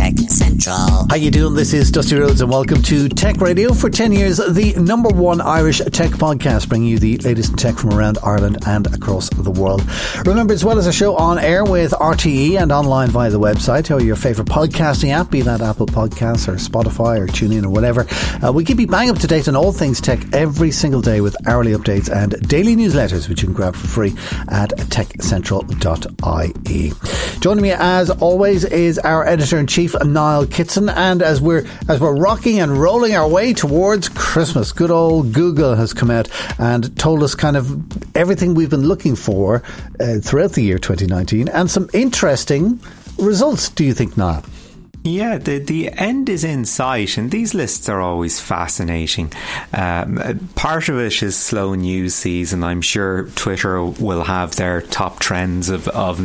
Tech Central. How you doing? This is Dusty Rhodes and welcome to Tech Radio. For 10 years, the number one Irish tech podcast, bringing you the latest tech from around Ireland and across the world. Remember, as well as a show on air with RTE and online via the website or your favourite podcasting app, be that Apple Podcasts or Spotify or TuneIn or whatever, uh, we keep you bang up to date on all things tech every single day with hourly updates and daily newsletters, which you can grab for free at techcentral.ie. Joining me, as always, is our editor in chief, Niall Kitson. And as we're as we're rocking and rolling our way towards Christmas, good old Google has come out and told us kind of everything we've been looking for uh, throughout the year 2019 and some interesting results. Do you think, Niall? Yeah, the the end is in sight, and these lists are always fascinating. Um, part of it is slow news season. I'm sure Twitter will have their top trends of of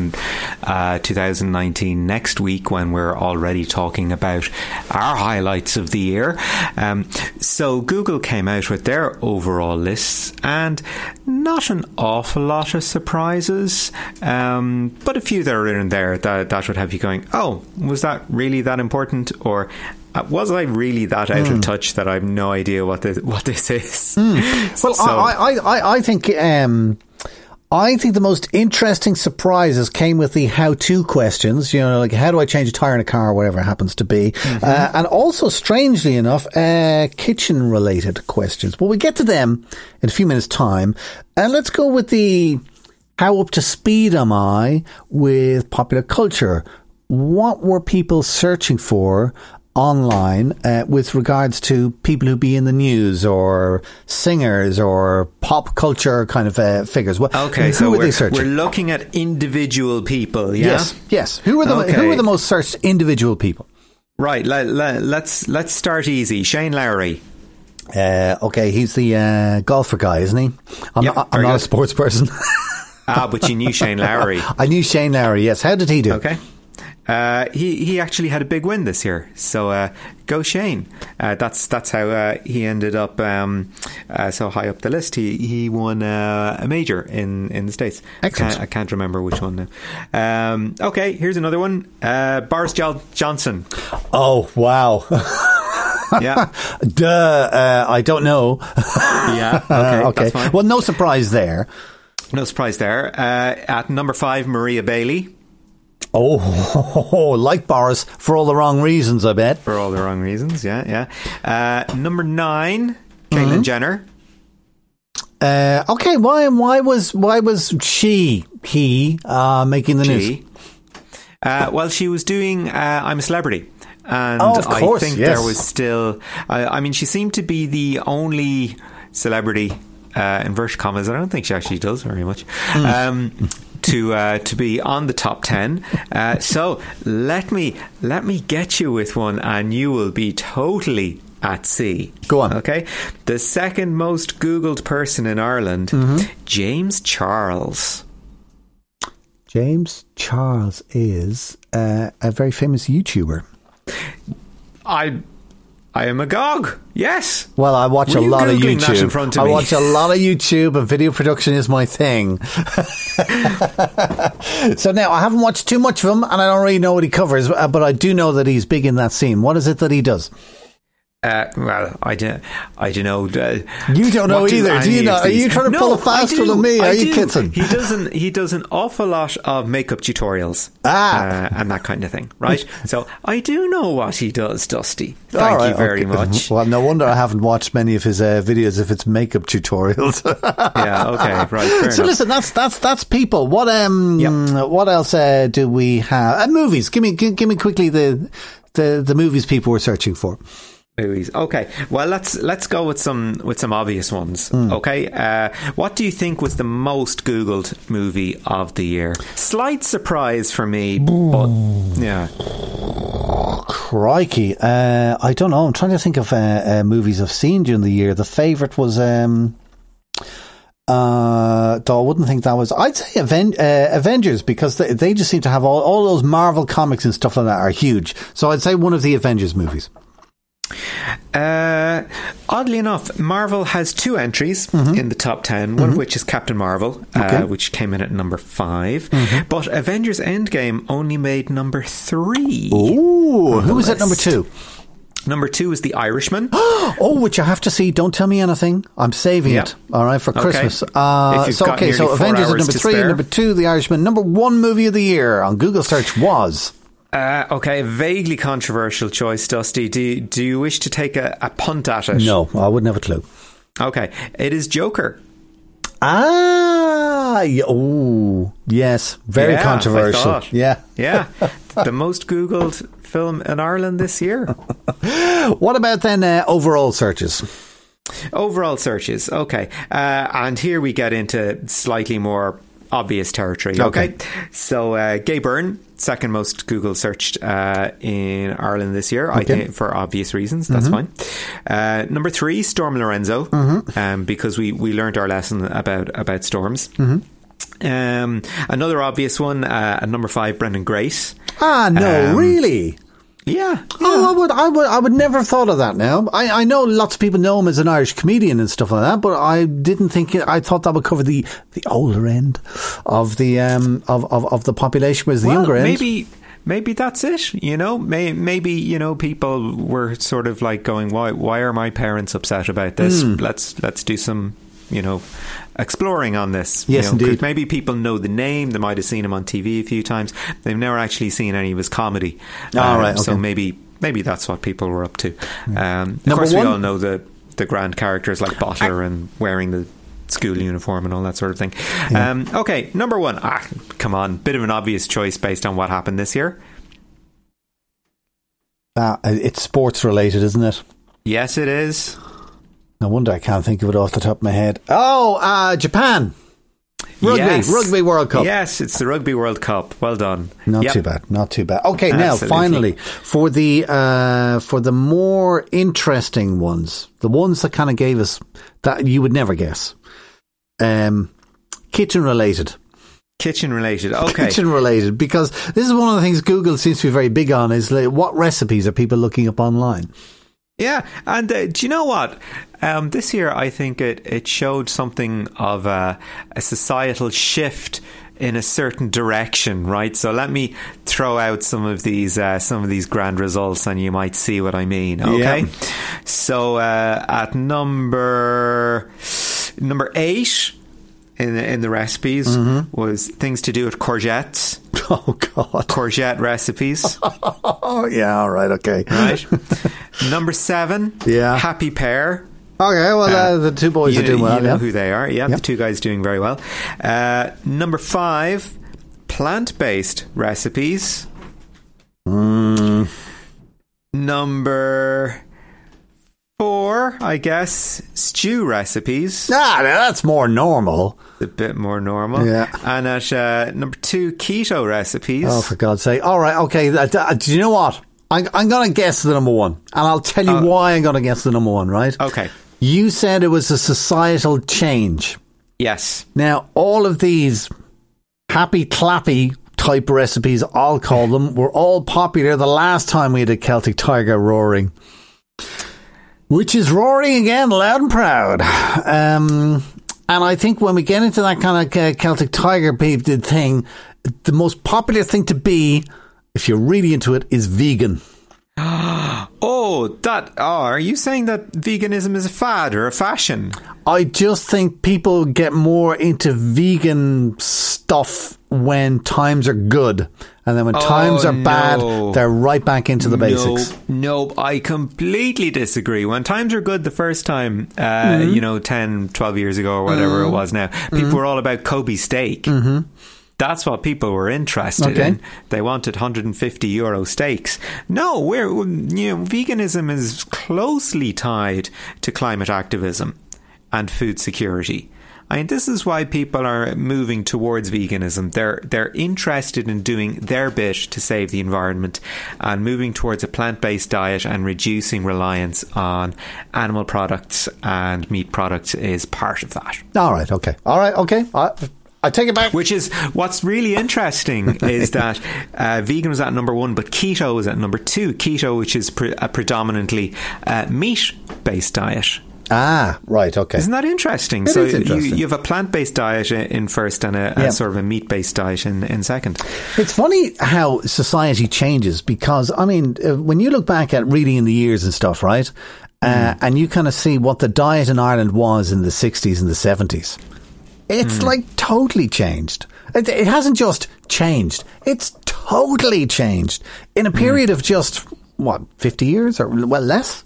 uh, 2019 next week when we're already talking about our highlights of the year. Um, so Google came out with their overall lists, and not an awful lot of surprises, um, but a few that are in there that that would have you going, oh, was that really that important, or uh, was I really that out mm. of touch that I have no idea what this what this is? Mm. Well, so, I, I, I think. Um, I think the most interesting surprises came with the how-to questions. You know, like how do I change a tire in a car, or whatever it happens to be, mm-hmm. uh, and also, strangely enough, uh, kitchen-related questions. Well, we get to them in a few minutes' time, and let's go with the how up to speed am I with popular culture what were people searching for online uh, with regards to people who be in the news or singers or pop culture kind of uh, figures? What, okay, who so were we're, they searching? we're looking at individual people. Yeah? Yes, yes. Who were the Okay. who were the most searched individual people? Right. Let, let, let's let's start easy. Shane Lowry. Uh, okay, he's the uh, golfer guy, isn't he? I'm Yep, not, I'm not a sports person. Ah, but you knew Shane Lowry. I knew Shane Lowry. Yes, how did he do? Okay. Uh, he he actually had a big win this year, so uh, go Shane. Uh, that's that's how uh, he ended up um, uh, so high up the list. He he won uh, a major in, in the states. Excellent. Can't- I can't remember which one now. Um, okay, here's another one. Uh, Boris Jo- Johnson. Oh wow. Yeah, Duh, uh, I don't know. yeah. Okay, okay. Well, no surprise there. No surprise there. Uh, at number five, Maria Bailey. Oh, like Boris for all the wrong reasons, I bet. For all the wrong reasons, yeah, yeah. Uh, number nine, Caitlyn Mm-hmm. Jenner. Uh, okay, why why was why was she he uh, making the news? She. Uh, well, she was doing uh, I'm a Celebrity. And Oh, of course, I think yes. there was still, I, I mean, she seemed to be the only celebrity, uh, inverted commas, I don't think she actually does very much, Hmm. um, to, uh, to be on the top 10. Uh, so let me, let me get you with one and you will be totally at sea. Go on. Okay. The second most Googled person in Ireland, Mm-hmm. James Charles. James Charles is uh, a very famous YouTuber. I I am agog. Yes. Well, I watch Were a lot of YouTube. in front of I me? watch a lot of YouTube, and video production is my thing. so now I haven't watched too much of him, and I don't really know what he covers, but I do know that he's big in that scene. What is it that he does? Uh, well, I don't. I don't know. Uh, You don't know either, do you? Are you trying to No, pull a faster do, than me? I Are you do. kidding? He doesn't. He does an awful lot of makeup tutorials, Ah. uh, and that kind of thing, right? so I do know what he does, Dusty. Thank All you very okay. much. Well, no wonder I haven't watched many of his uh, videos if it's makeup tutorials. yeah. Okay. Right. So enough. listen, that's that's that's people. What um, Yep. what else uh, do we have? Uh, movies. Give me give, give me quickly the the the movies people were searching for. Movies. Okay. Well, let's let's go with some with some obvious ones. Hmm. Okay. Uh, what do you think was the most googled movie of the year? Slight surprise for me, but yeah. Crikey, uh, I don't know. I'm trying to think of uh, uh, movies I've seen during the year. The favourite was. Um, uh, though I wouldn't think that was. I'd say Aven- uh, Avengers because they, they just seem to have all, all those Marvel comics and stuff like that are huge. So I'd say one of the Avengers movies. Uh, oddly enough, Marvel has two entries in the top 10, one of which is Captain Marvel, Mm-hmm. Okay. Mm-hmm. uh, which came in at number 5. But Avengers Endgame only made number 3. Ooh, who was at number two? Number 2 is The Irishman. Oh, which I have to see. Don't tell me anything. I'm saving it. All right for Okay. Christmas. Uh, so okay, so Avengers at number three, number two, The Irishman, number one movie of the year on Google search was. Uh, okay, a vaguely controversial choice, Dusty. Do, do you wish to take a, a punt at it? No, I wouldn't have a clue. Okay, it is Joker. Ah, oh, yes, very Yeah, controversial. Yeah. Yeah, the most Googled film in Ireland this year. What about then uh, overall searches? Overall searches. Okay. Uh, and here we get into slightly more obvious territory. Okay. Okay. So, uh, Gay Byrne, second most Google searched uh, in Ireland this year, I Okay. Mm-hmm. think for obvious reasons. That's fine. Uh, number three, Storm Lorenzo, um, because we, we learned our lesson about, about storms. Mm-hmm. Um, another obvious one, uh, at number five, Brendan Grace. Ah, no, Um, really. Yeah. Oh, I would, I would, I would never have thought of that. Now, I, I know lots of people know him as an Irish comedian and stuff like that, but I didn't think it, I thought that would cover the, the older end of the um of, of, of the population, whereas the well, younger end. maybe maybe that's it. You know, May, maybe you know people were sort of like going, why why are my parents upset about this? Hmm. Let's let's do some you know exploring on this. Yes, you know, 'cause indeed. Maybe people know the name. They might have seen him on TV a few times. They've never actually seen any of his comedy. Um, Ah, right, So maybe maybe that's what people were up to. Um, of Number course, one- we all know the the grand characters like Bottler and wearing the school uniform and all that sort of thing. Um, okay, number one. Ah, come on, bit of an obvious choice based on what happened this year. Ah, it's sports related, isn't it? Yes, it is. No wonder I can't think of it off the top of my head. Oh, uh, Japan. Rugby, Yes. Rugby World Cup. Yes, it's the Rugby World Cup. Well done. Not Yep. too bad. Not too bad. Okay, now Absolutely. finally for the uh, for the more interesting ones, the ones that kind of gave us that you would never guess. Um, kitchen related. Kitchen related. Okay. Kitchen related because this is one of the things Google seems to be very big on is like, what recipes are people looking up online? Yeah, and uh, do you know what? Um, this year, I think it, it showed something of a, a societal shift in a certain direction, right? So let me throw out some of these uh, some of these grand results, and you might see what I mean. Okay, Yeah. so uh, at number number eight. In the, in the recipes Mm-hmm. was things to do with courgettes, Oh God! courgette recipes. Oh yeah, all right, okay, right? Number seven, Yeah. Happy Pear. okay. Well, uh, the two boys you are doing well. you know yeah. who they are. Yeah, Yep. the two guys doing very well. Uh, number five, plant-based recipes. Hmm. Number four, I guess, stew recipes. Ah, that's more normal. A bit more normal. Yeah. And at uh, number two, keto recipes. Oh, for God's sake! All right, okay. Uh, uh, do you know what? I'm, I'm going to guess the number one, and I'll tell you why I'm going to guess the number one. Right? okay. You said it was a societal change. Yes. Now, all of these happy clappy type recipes, I'll call them, were all popular the last time we had a Celtic Tiger roaring. Which is roaring again, loud and proud. Um, and I think when we get into that kind of uh, Celtic Tiger peep thing, the most popular thing to be, if you're really into it, is vegan. Oh, that. Oh, are you saying that veganism is a fad or a fashion? I just think people get more into vegan stuff when times are good. And then when times are no. bad, they're right back into the basics. No, no, I completely disagree. When times are good the first time, uh, Mm-hmm. you know, 10, 12 years ago or whatever it was now, people were all about Kobe steak. That's what people were interested Mm-hmm. Okay. in. They wanted 150 euro steaks. No, we're, you know, veganism is closely tied to climate activism and food security. I mean, this is why people are moving towards veganism. They're they're interested in doing their bit to save the environment and moving towards a plant based diet and reducing reliance on animal products and meat products is part of that. All right, okay. All right, okay. I, I take it back. Which is what's really interesting is that uh, vegan was at number one, but keto is at number two. Keto, which is pre- a predominantly uh, meat based diet. Ah, right, okay. Isn't that interesting? It so interesting. You, you have a plant based diet in first and a, Yeah. a sort of a meat based diet in, in second. It's funny how society changes because, I mean, uh, when you look back at reading in the years and stuff, right? Uh, and you kind of see what the diet in Ireland was in the 60s and the 70s. It's like totally changed. It, it hasn't just changed, it's totally changed in a period of just, what, 50 years or, well, less?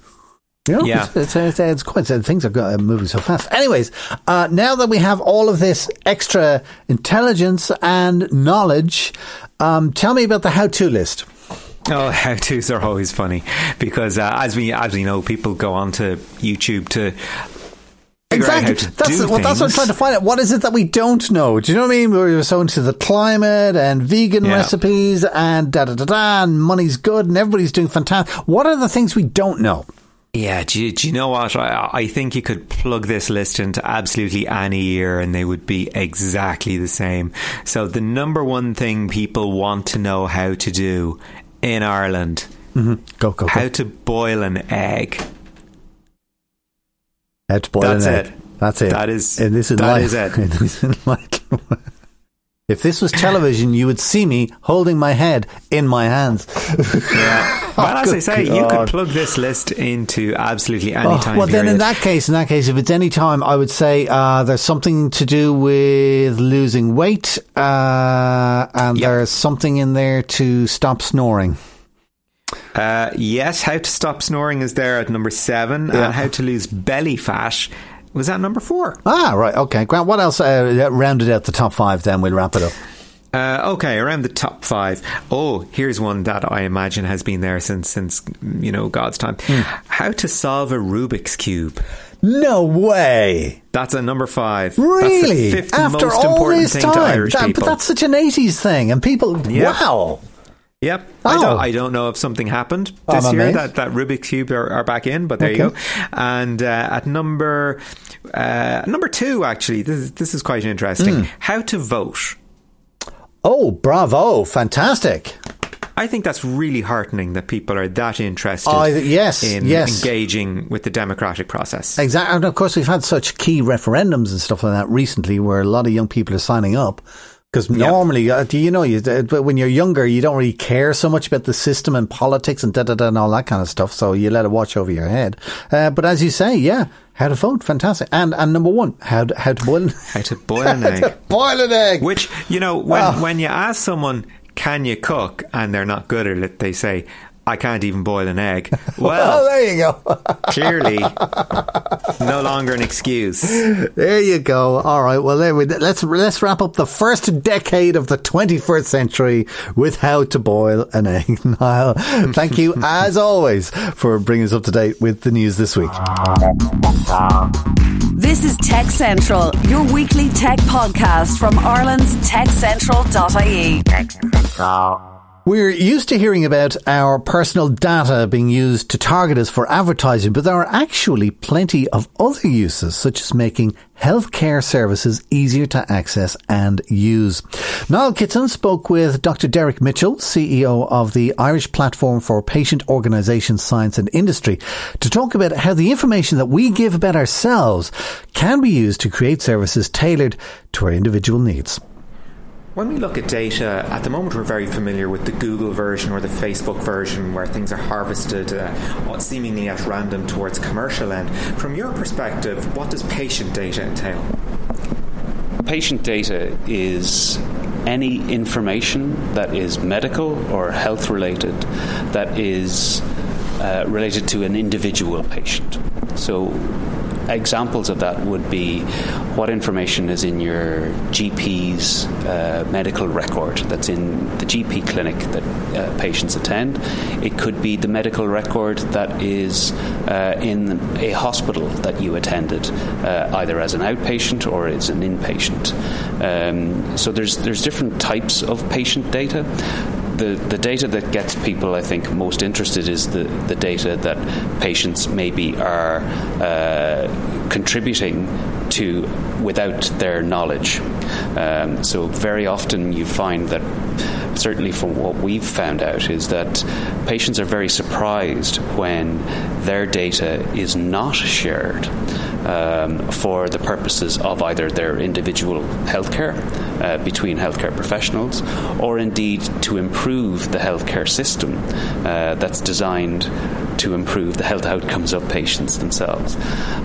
You know, Yeah. it's, it's, it's, quite things are moving so fast. Anyways, uh, now that we have all of this extra intelligence and knowledge, um, tell me about the how-to list. Oh, how tos are always funny because uh, as we as we know, people go on to YouTube to figure out how Exactly. That's well, that's what I'm trying to find out. What is it that we don't know? Do you know what I mean? We're so into the climate and vegan Yeah. recipes and da da da da, and money's good and everybody's doing fantastic. What are the things we don't know? Yeah, do you, do you know what? I, I think you could plug this list into absolutely any year and they would be exactly the same. So, the number one thing people want to know how to do in Ireland mm-hmm. Go go go. how to boil an egg. How to boil That's an egg. it. That's it. That is- in this in that life. is it. In this in life. If this was television, you would see me holding my head in my hands. Yeah. But as I say, you could plug this list into absolutely any Oh, time well, then in that case, in that case, if it's any time, I would say uh, there's something to do with losing weight, uh, and Yep. there's something in there to stop snoring. Uh, yes, how to stop snoring is there at number seven, Yeah. and how to lose belly fat was at number four. Ah, right, okay. Grant, what else uh, rounded out the top five? Then we'll wrap it up. Uh, okay, around the top five. Oh, here's one that I imagine has been there since since you know God's time. Hmm. How to solve a Rubik's cube. No way. That's a number five. Really? That's the fifth After most all important this thing time, to Irish That- people. but that's such an '80s thing, and people. Yeah. Wow. Yep. I, Oh. don't, I don't know if something happened I'm this year amazed. that, that Rubik's Cube are, are back in, but there you go. And uh, at number uh, number two, actually, this is, this is quite interesting. Hmm. How to vote. Oh, bravo! Fantastic. I think that's really heartening that people are that interested I- yes, in yes. engaging with the democratic process. Exactly. And of course, we've had such key referendums and stuff like that recently where a lot of young people are signing up. Because normally, uh, do you know, you, uh, when you're younger, you don't really care so much about the system and politics and da da da and all that kind of stuff. So you let it watch over your head. Uh, but as you say, yeah, how to vote, fantastic. And and number one, how to, how to boil, How to boil an egg. boil an egg. Which, you know, when, Ah. when you ask someone, can you cook? And they're not good at it, they say, I can't even boil an egg. oh, Well, there you go. clearly, no longer an excuse. There you go. All right. Well, there we, let's let's wrap up the first decade of the 21st century with how to boil an egg. Niall, thank you as always for bringing us up to date with the news this week. This is Tech Central, your weekly tech podcast from Ireland's techcentral.ie. We're used to hearing about our personal data being used to target us for advertising, but there are actually plenty of other uses, such as making healthcare services easier to access and use. Niall Kitson spoke with Dr. Derick Mitchell, CEO of the Irish Platform for Patient Organisation Science and Industry, to talk about how the information that we give about ourselves can be used to create services tailored to our individual needs. When we look at data, at the moment we're very familiar with the Google version or the Facebook version where things are harvested uh, seemingly at random towards commercial end. From your perspective, what does patient data entail? Patient data is any information that is medical or health related that is uh, related to an individual patient. So, examples of that would be what information is in your GP's uh, medical record that's in the GP clinic that uh, patients attend. It could be the medical record that is uh, in a hospital that you attended, uh, either as an outpatient or as an inpatient. Um, so there's there's different types of patient data the, the data that gets people, I think, most interested is the, the data that patients maybe are uh, contributing to without their knowledge. Um, so very often you find that certainly from what we've found out is that patients are very surprised when their data is not shared um, for the purposes of either their individual healthcare uh, between healthcare professionals or indeed to improve the healthcare system uh, that's designed to improve the health outcomes of patients themselves.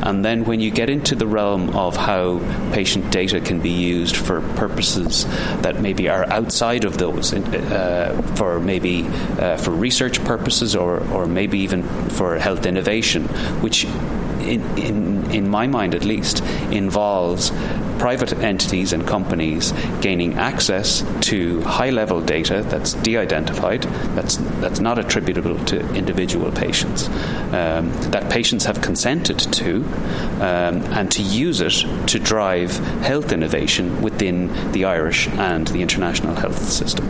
And then when you get into the realm of how patient data can be used for purposes that maybe are outside of those, uh, for maybe uh, for research purposes or, or maybe even for health innovation, which in, in, my mind at least, involves private entities and companies gaining access to high level data that's de identified, that's, that's not attributable to individual patients, um, that patients have consented to, um, and to use it to drive health innovation within the Irish and the international health system.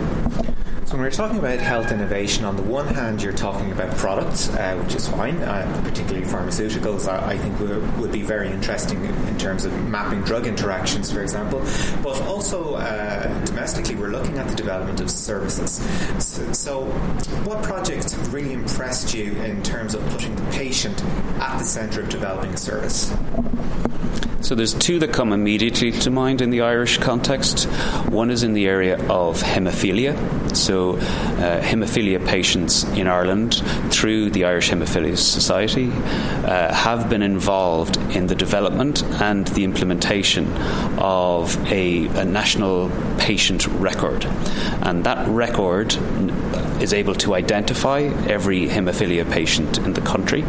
When we're talking about health innovation, on the one hand, you're talking about products, uh, which is fine, uh, particularly pharmaceuticals. I, I think would, would be very interesting in terms of mapping drug interactions, for example. But also uh, domestically, we're looking at the development of services. So, so, what projects have really impressed you in terms of putting the patient at the centre of developing a service? So there's two that come immediately to mind in the Irish context. One is in the area of haemophilia. So uh, haemophilia patients in Ireland, through the Irish Haemophilia Society, uh, have been involved in the development and the implementation of a, a national patient record. And that record is able to identify every haemophilia patient in the country.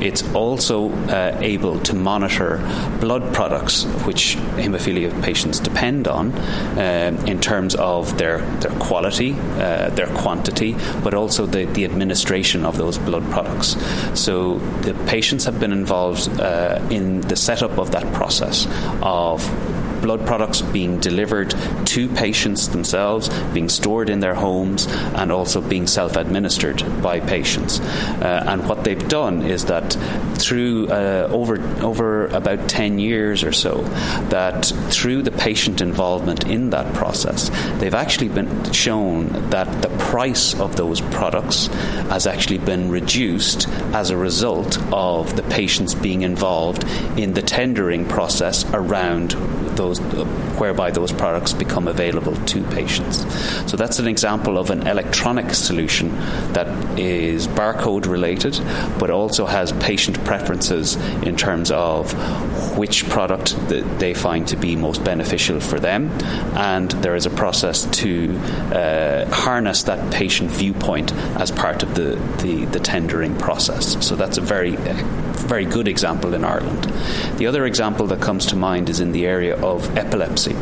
It's also uh, able to monitor blood products which haemophilia patients depend on uh, in terms of their, their quality, uh, their quantity, but also the, the administration of those blood products. So the patients have been involved uh, in the setup of that process of blood products being delivered to patients themselves, being stored in their homes, and also being self administered by patients. Uh, and what they've done is that through uh, over, over about 10 years or so, that through the patient involvement in that process, they've actually been shown that the price of those products has actually been reduced as a result of the patients being involved in the tendering process around those, whereby those products become available to patients. So that's an example of an electronic solution that is barcode related, but also has patient preferences in terms of which product that they find to be most beneficial for them, and there is a process to uh, harness that patient viewpoint as part of the, the, the tendering process. So that's a very very good example in Ireland. The other example that comes to mind is in the area of epilepsy.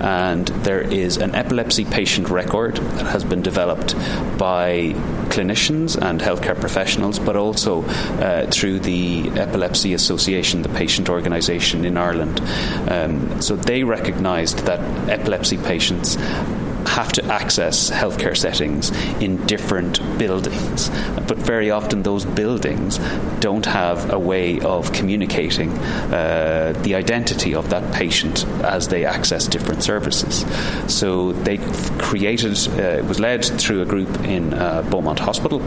And there is an epilepsy patient record that has been developed by clinicians and healthcare professionals, but also uh, through the Epilepsy Association, the patient organisation in Ireland. Um, so they recognised that epilepsy patients have to access healthcare settings in different buildings. But very often, those buildings don't have a way of communicating uh, the identity of that patient as they access different services. So they created, uh, it was led through a group in uh, Beaumont Hospital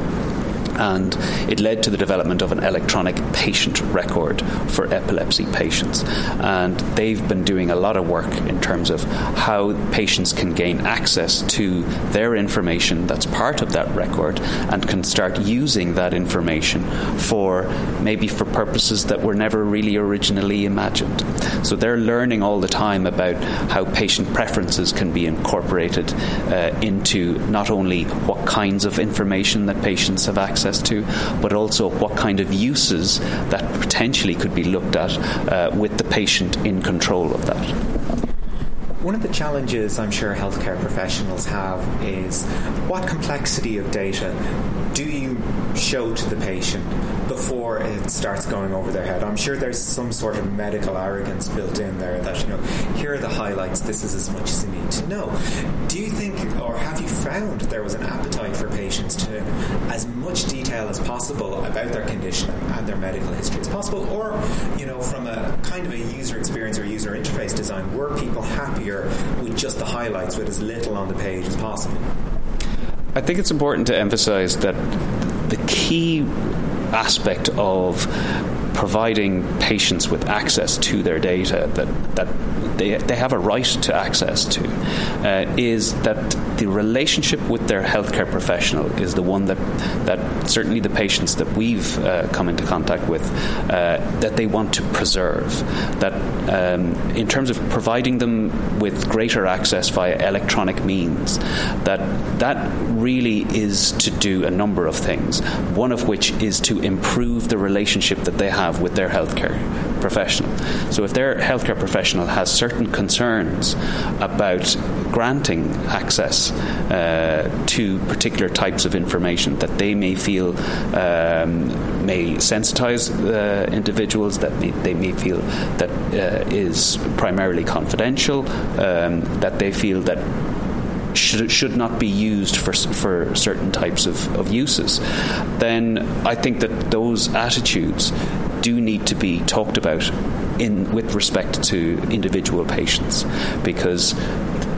and it led to the development of an electronic patient record for epilepsy patients. And they've been doing a lot of work in terms of how patients can gain access to their information that's part of that record and can start using that information for maybe for purposes that were never really originally imagined. So they're learning all the time about how patient preferences can be incorporated uh, into not only what kinds of information that patients have access access to, but also what kind of uses that potentially could be looked at uh, with the patient in control of that. One of the challenges I'm sure healthcare professionals have is what complexity of data do you show to the patient before it starts going over their head. I'm sure there's some sort of medical arrogance built in there that, you know, here are the highlights, this is as much as you need to know. Do you think, or have you found there was an appetite for patients to as much detail as possible about their condition and their medical history as possible? Or, you know, from a kind of a user experience or user interface design, were people happier with just the highlights with as little on the page as possible? I think it's important to emphasize that the key aspect of providing patients with access to their data that, that they, they have a right to access to uh, is that the relationship with their healthcare professional is the one that, that certainly the patients that we've uh, come into contact with uh, that they want to preserve. That um, in terms of providing them with greater access via electronic means, that that really is to do a number of things. One of which is to improve the relationship that they have with their healthcare professional. So if their healthcare professional has certain concerns about granting access uh, to particular types of information that they may feel um, may sensitize uh, individuals, that may, they may feel that uh, is primarily confidential, um, that they feel that should, should not be used for, for certain types of, of uses, then I think that those attitudes do need to be talked about in with respect to individual patients because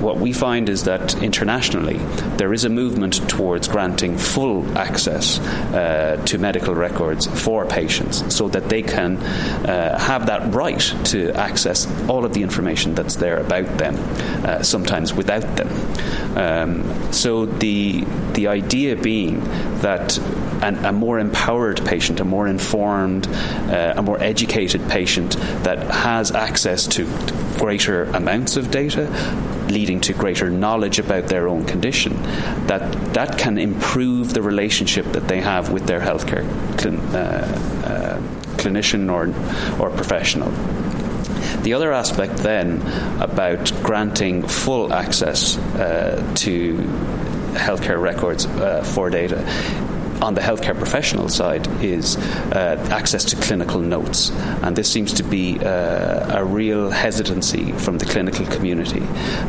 what we find is that internationally there is a movement towards granting full access uh, to medical records for patients so that they can uh, have that right to access all of the information that's there about them, uh, sometimes without them. Um, so the the idea being that an, a more empowered patient, a more informed, uh, a more educated patient that has access to greater amounts of data leading to greater knowledge about their own condition, that that can improve the relationship that they have with their healthcare uh, uh, clinician or or professional. The other aspect then about granting full access uh, to healthcare records uh, for data on the healthcare professional side is uh, access to clinical notes. And this seems to be uh, a real hesitancy from the clinical community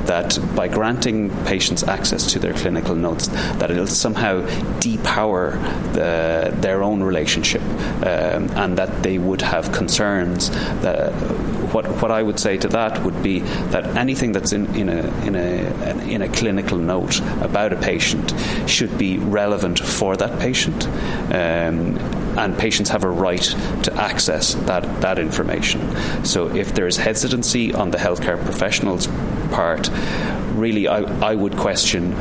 that by granting patients access to their clinical notes, that it'll somehow depower the, their own relationship um, and that they would have concerns. That, what, what I would say to that would be that anything that's in, in, a, in, a, in a clinical note about a patient should be relevant for that patient patient. Um, and patients have a right to access that, that information. So if there is hesitancy on the healthcare professional's part, really I, I would question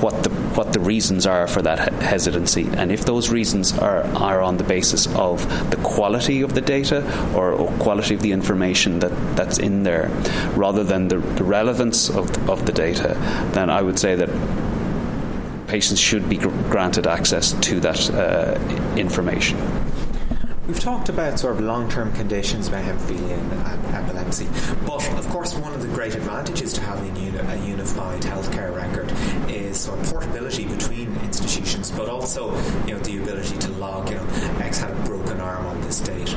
what the what the reasons are for that hesitancy, and if those reasons are are on the basis of the quality of the data or, or quality of the information that, that's in there, rather than the, the relevance of of the data, then I would say that patients should be granted access to that uh, information. We've talked about sort of long-term conditions about hemophilia and epilepsy, but of course one of the great advantages to having a unified healthcare record is sort of portability between institutions, but also you know the ability to log, you know, X had a broken arm on this date.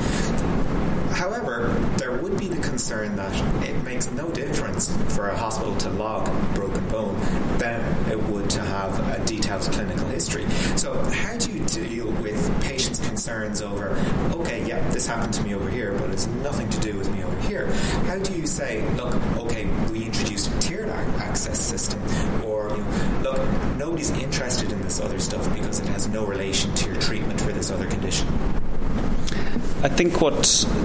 Would be the concern that it makes no difference for a hospital to log a broken bone than it would to have a detailed clinical history. So, how do you deal with patients' concerns over, okay, yeah, this happened to me over here, but it's nothing to do with me over here? How do you say, look, okay, we introduced a tiered access system, or you know, look, nobody's interested in this other stuff because it has no relation to your treatment for this other condition? I think what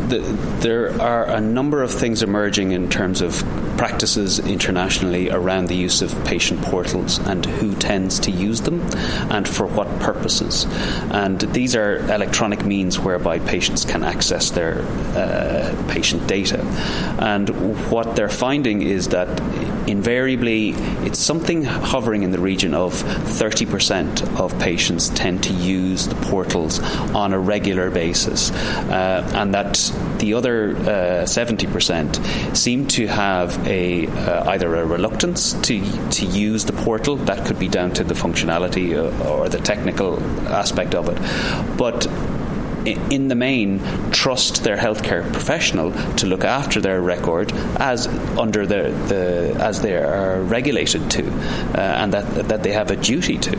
the, there are a number of things emerging in terms of practices internationally around the use of patient portals and who tends to use them and for what purposes. And these are electronic means whereby patients can access their uh, patient data. And what they're finding is that invariably it's something hovering in the region of 30% of patients tend to use the portals on a regular basis. Uh, and that the other uh, 70% seem to have a uh, either a reluctance to to use the portal. That could be down to the functionality uh, or the technical aspect of it, but in the main, trust their healthcare professional to look after their record as under the, the as they are regulated to, uh, and that that they have a duty to.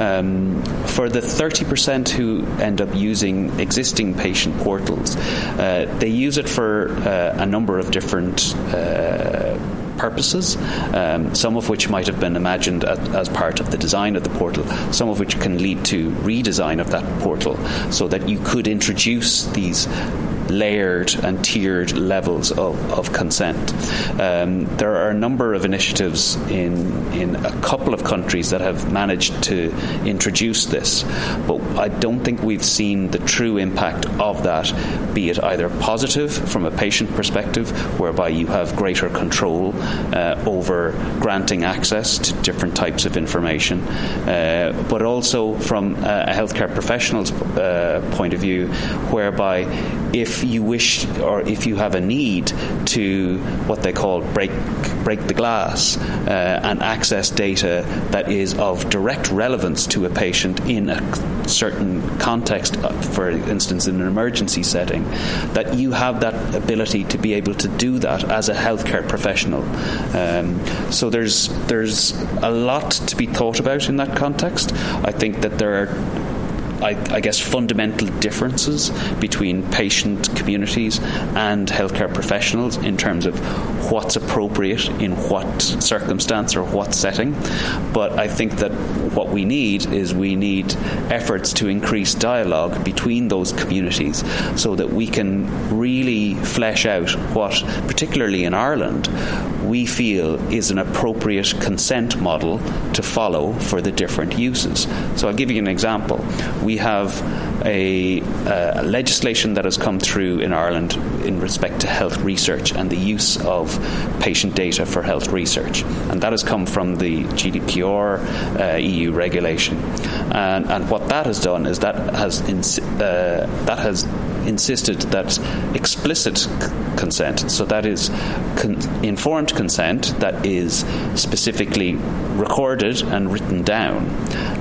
Um, for the 30% who end up using existing patient portals, uh, they use it for uh, a number of different uh, purposes, um, some of which might have been imagined as, as, part of the design of the portal, some of which can lead to redesign of that portal so that you could introduce these layered and tiered levels of, of consent. Um, there are a number of initiatives in in a couple of countries that have managed to introduce this, but I don't think we've seen the true impact of that, be it either positive from a patient perspective, whereby you have greater control uh, over granting access to different types of information, uh, but also from a healthcare professional's uh, point of view, whereby if you wish or if you have a need to what they call break break the glass uh, and access data that is of direct relevance to a patient in a certain context, uh, for instance, in an emergency setting, that you have that ability to be able to do that as a healthcare professional. Um, so there's there's a lot to be thought about in that context. I think that there are I, I, guess, fundamental differences between patient communities and healthcare professionals in terms of what's appropriate in what circumstance or what setting. But I think that what we need is we need efforts to increase dialogue between those communities so that we can really flesh out what, particularly in Ireland, we feel is an appropriate consent model to follow for the different uses. So I'll give you an example. We have a, uh, legislation that has come through in Ireland in respect to health research and the use of patient data for health research, and that has come from the GDPR uh, EU regulation. And, and, what that has done is that has ins- uh, that has insisted that explicit consent, so that is con- informed consent that is specifically recorded and written down,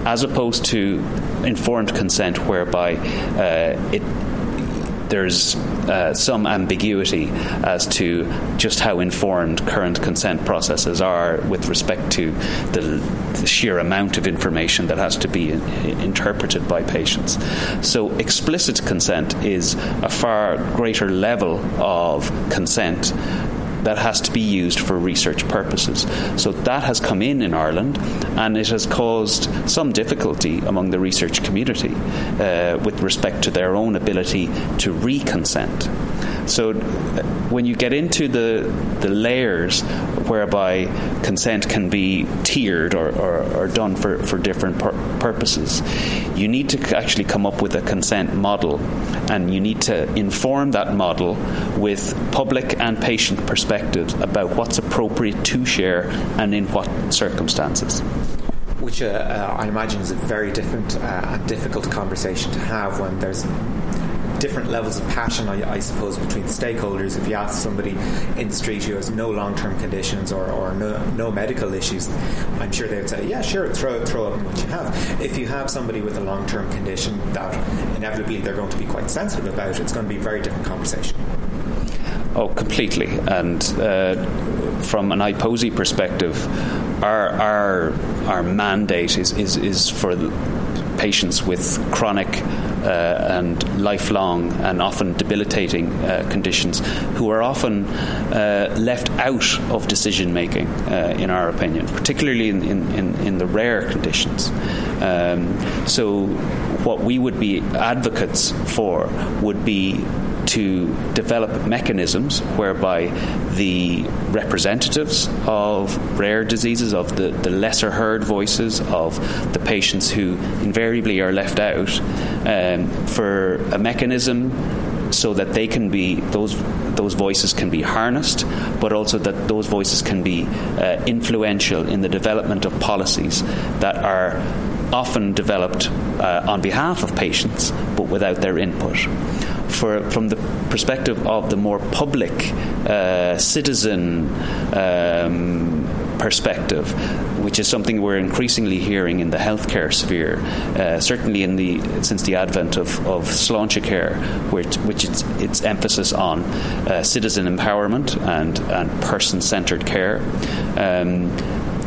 as opposed to informed consent whereby uh, it there's uh, some ambiguity as to just how informed current consent processes are with respect to the, the sheer amount of information that has to be in, interpreted by patients. So, explicit consent is a far greater level of consent that has to be used for research purposes. So that has come in in Ireland, and it has caused some difficulty among the research community uh, with respect to their own ability to reconsent. So when you get into the the layers whereby consent can be tiered or, or, or done for, for different pur- purposes, you need to actually come up with a consent model and you need to inform that model with public and patient perspectives about what's appropriate to share and in what circumstances. Which uh, uh, I imagine is a very different uh, and difficult conversation to have when there's different levels of passion, I, I, suppose, between stakeholders. If you ask somebody in the street who has no long term conditions or, or no, no, medical issues, I'm sure they would say, yeah, sure, throw, throw up what you have. If you have somebody with a long term condition that inevitably they're going to be quite sensitive about, it's going to be a very different conversation. Oh, completely. And uh, from an IPPOSI perspective, our our our mandate is is, is for patients with chronic uh, and lifelong and often debilitating uh, conditions who are often uh, left out of decision making, uh, in our opinion, particularly in, in, in the rare conditions. Um, so, what we would be advocates for would be to develop mechanisms whereby the representatives of rare diseases, of the, the lesser heard voices of the patients who invariably are left out, um, for a mechanism so that they can be those those voices can be harnessed, but also that those voices can be uh, influential in the development of policies that are often developed uh, on behalf of patients, but without their input for, from the perspective of the more public uh, citizen um, perspective, which is something we're increasingly hearing in the healthcare sphere, uh, certainly in the since the advent of, of Sláintecare, which, which its, its emphasis on uh, citizen empowerment and, and person centered care. Um,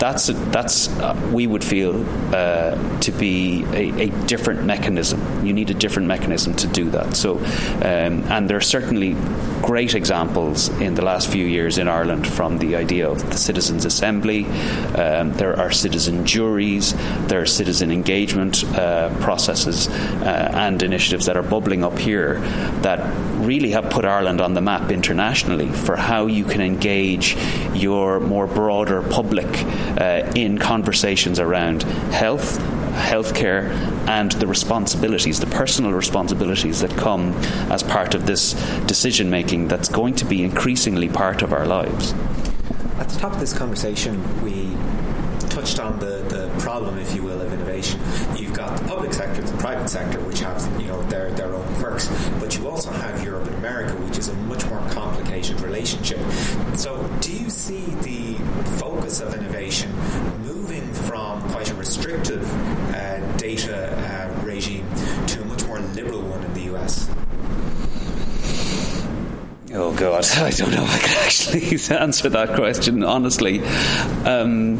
that's that's uh, we would feel uh, to be a, a, different mechanism. You need a different mechanism to do that. So, um, and there are certainly great examples in the last few years in Ireland from the idea of the Citizens Assembly. Um, there are citizen juries. There are citizen engagement uh, processes uh, and initiatives that are bubbling up here that really have put Ireland on the map internationally for how you can engage your more broader public uh, in conversations around health, healthcare, and the responsibilities, the personal responsibilities that come as part of this decision making that's going to be increasingly part of our lives. At the top of this conversation, we touched on the, the problem, if you will, of innovation. You've got the public sector, the private sector, which have you know their their own quirks, but you also have Europe and America, which is a relationship. So, do you see the focus of innovation moving from quite a restrictive uh, data uh, regime to a much more liberal one in the US? Oh God, I don't know if I can actually answer that question honestly. Um,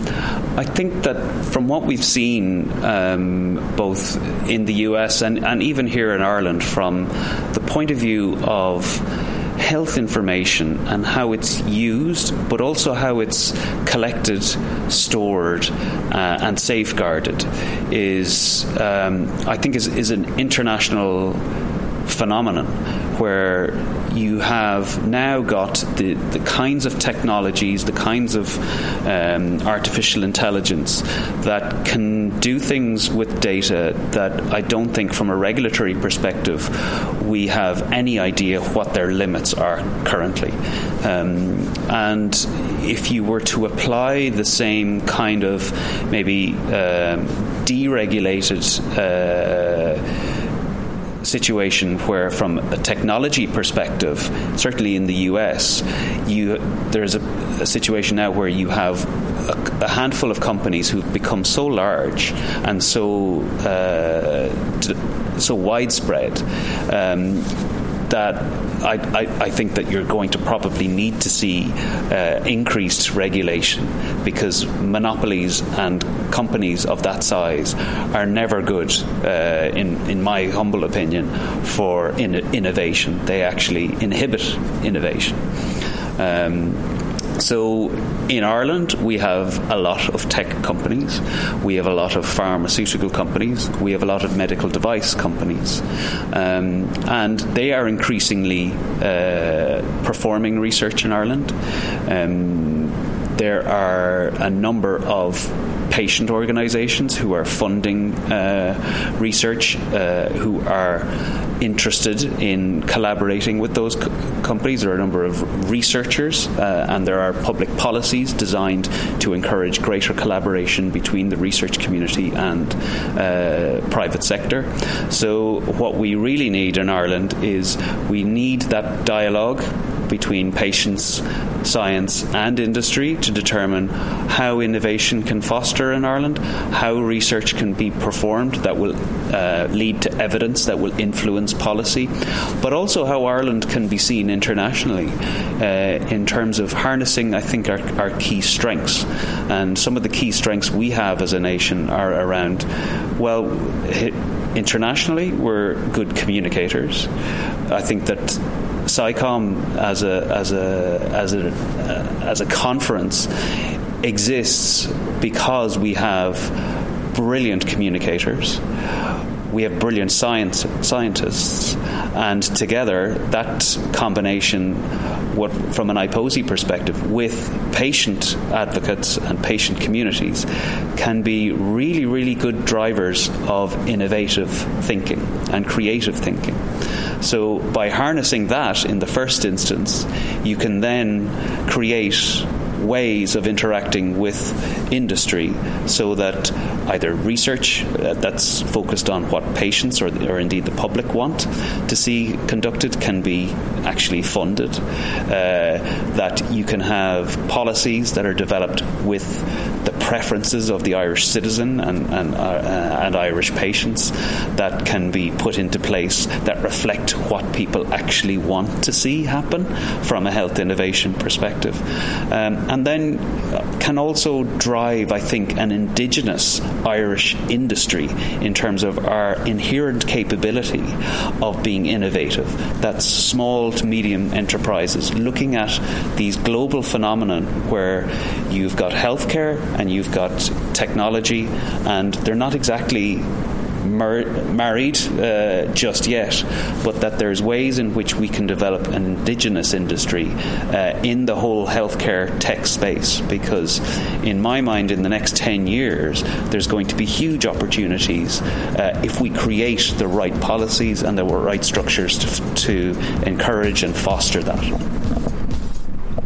I think that from what we've seen, um, both in the US and, and even here in Ireland, from the point of view of health information and how it's used, but also how it's collected, stored, uh, and safeguarded, is um, I think is, is an international phenomenon where you have now got the, the kinds of technologies, the kinds of um, artificial intelligence that can do things with data that I don't think, from a regulatory perspective, we have any idea what their limits are currently. Um, and if you were to apply the same kind of maybe uh, deregulated uh, situation where, from a technology perspective, certainly in the US, you there's a, a situation now where you have a, a, handful of companies who've become so large and so uh, so widespread. Um, that I, I, I, think that you're going to probably need to see uh, increased regulation because monopolies and companies of that size are never good, uh, in, in my humble opinion, for in- innovation. They actually inhibit innovation. Um, so in Ireland, we have a lot of tech companies, we have a lot of pharmaceutical companies, we have a lot of medical device companies, um, and they are increasingly uh, performing research in Ireland. Um, there are a number of patient organisations who are funding uh, research, uh, who are interested in collaborating with those co- companies. There are a number of researchers, uh, and there are public policies designed to encourage greater collaboration between the research community and uh, private sector. So, what we really need in Ireland is we need that dialogue between patients, science, and industry to determine how innovation can foster in Ireland, how research can be performed that will uh, lead to evidence that will influence policy, but also how Ireland can be seen internationally uh, in terms of harnessing, I think, our, our key strengths. And some of the key strengths we have as a nation are around, well, internationally, we're good communicators. I think that SciComm as a as a as a as a conference exists because we have brilliant communicators. We have brilliant science scientists, and together that combination, what from an IPPOSI perspective, with patient advocates and patient communities, can be really really good drivers of innovative thinking and creative thinking. So, by harnessing that in the first instance, you can then create ways of interacting with industry so that either research uh, that's focused on what patients or, or indeed the public want to see conducted can be actually funded, uh, that you can have policies that are developed with the preferences of the Irish citizen and, and, uh, and Irish patients that can be put into place that reflect what people actually want to see happen from a health innovation perspective. Um, and then can also drive, I think, an indigenous Irish industry in terms of our inherent capability of being innovative. That's small to medium enterprises looking at these global phenomenon where you've got healthcare and you've got technology, and they're not exactly mar- married uh, just yet, but that there's ways in which we can develop an indigenous industry uh, in the whole healthcare tech space. Because, in my mind, in the next 10 years, there's going to be huge opportunities uh, if we create the right policies and the right structures to, to encourage and foster that.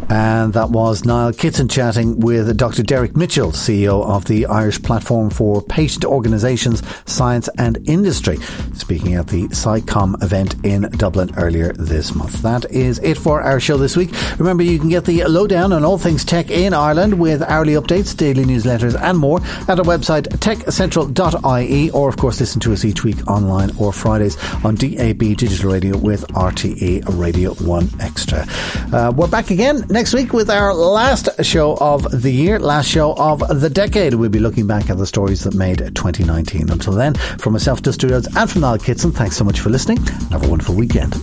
And that was Niall Kitson chatting with Dr. Derick Mitchell, CEO of the Irish Platform for Patient Organisations, Science and Industry, speaking at the SciComm event in Dublin earlier this month. That is it for our show this week. Remember, you can get the lowdown on all things tech in Ireland with hourly updates, daily newsletters, and more at our website techcentral.ie, or of course, listen to us each week online or Fridays on DAB digital radio with RTE Radio 1 Extra. Uh, we're back again next week with our last show of the year, last show of the decade. We'll be looking back at the stories that made 2019. Until then, from myself, Dust Studios, and from Niall Kitson, thanks so much for listening. Have a wonderful weekend.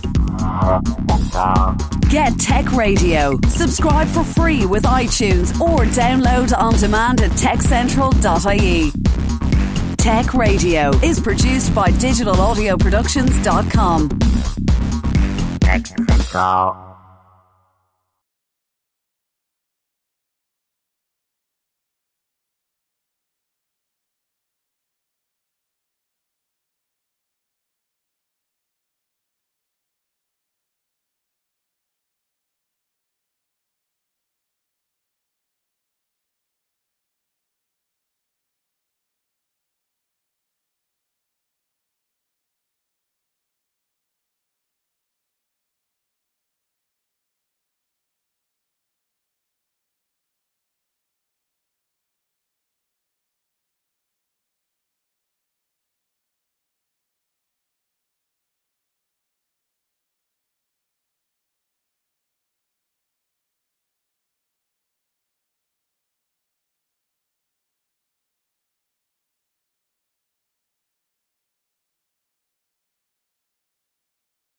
Get Tech Radio. Subscribe for free with iTunes or download on demand at techcentral.ie. Tech Radio is produced by digitalaudioproductions.com. Tech Central.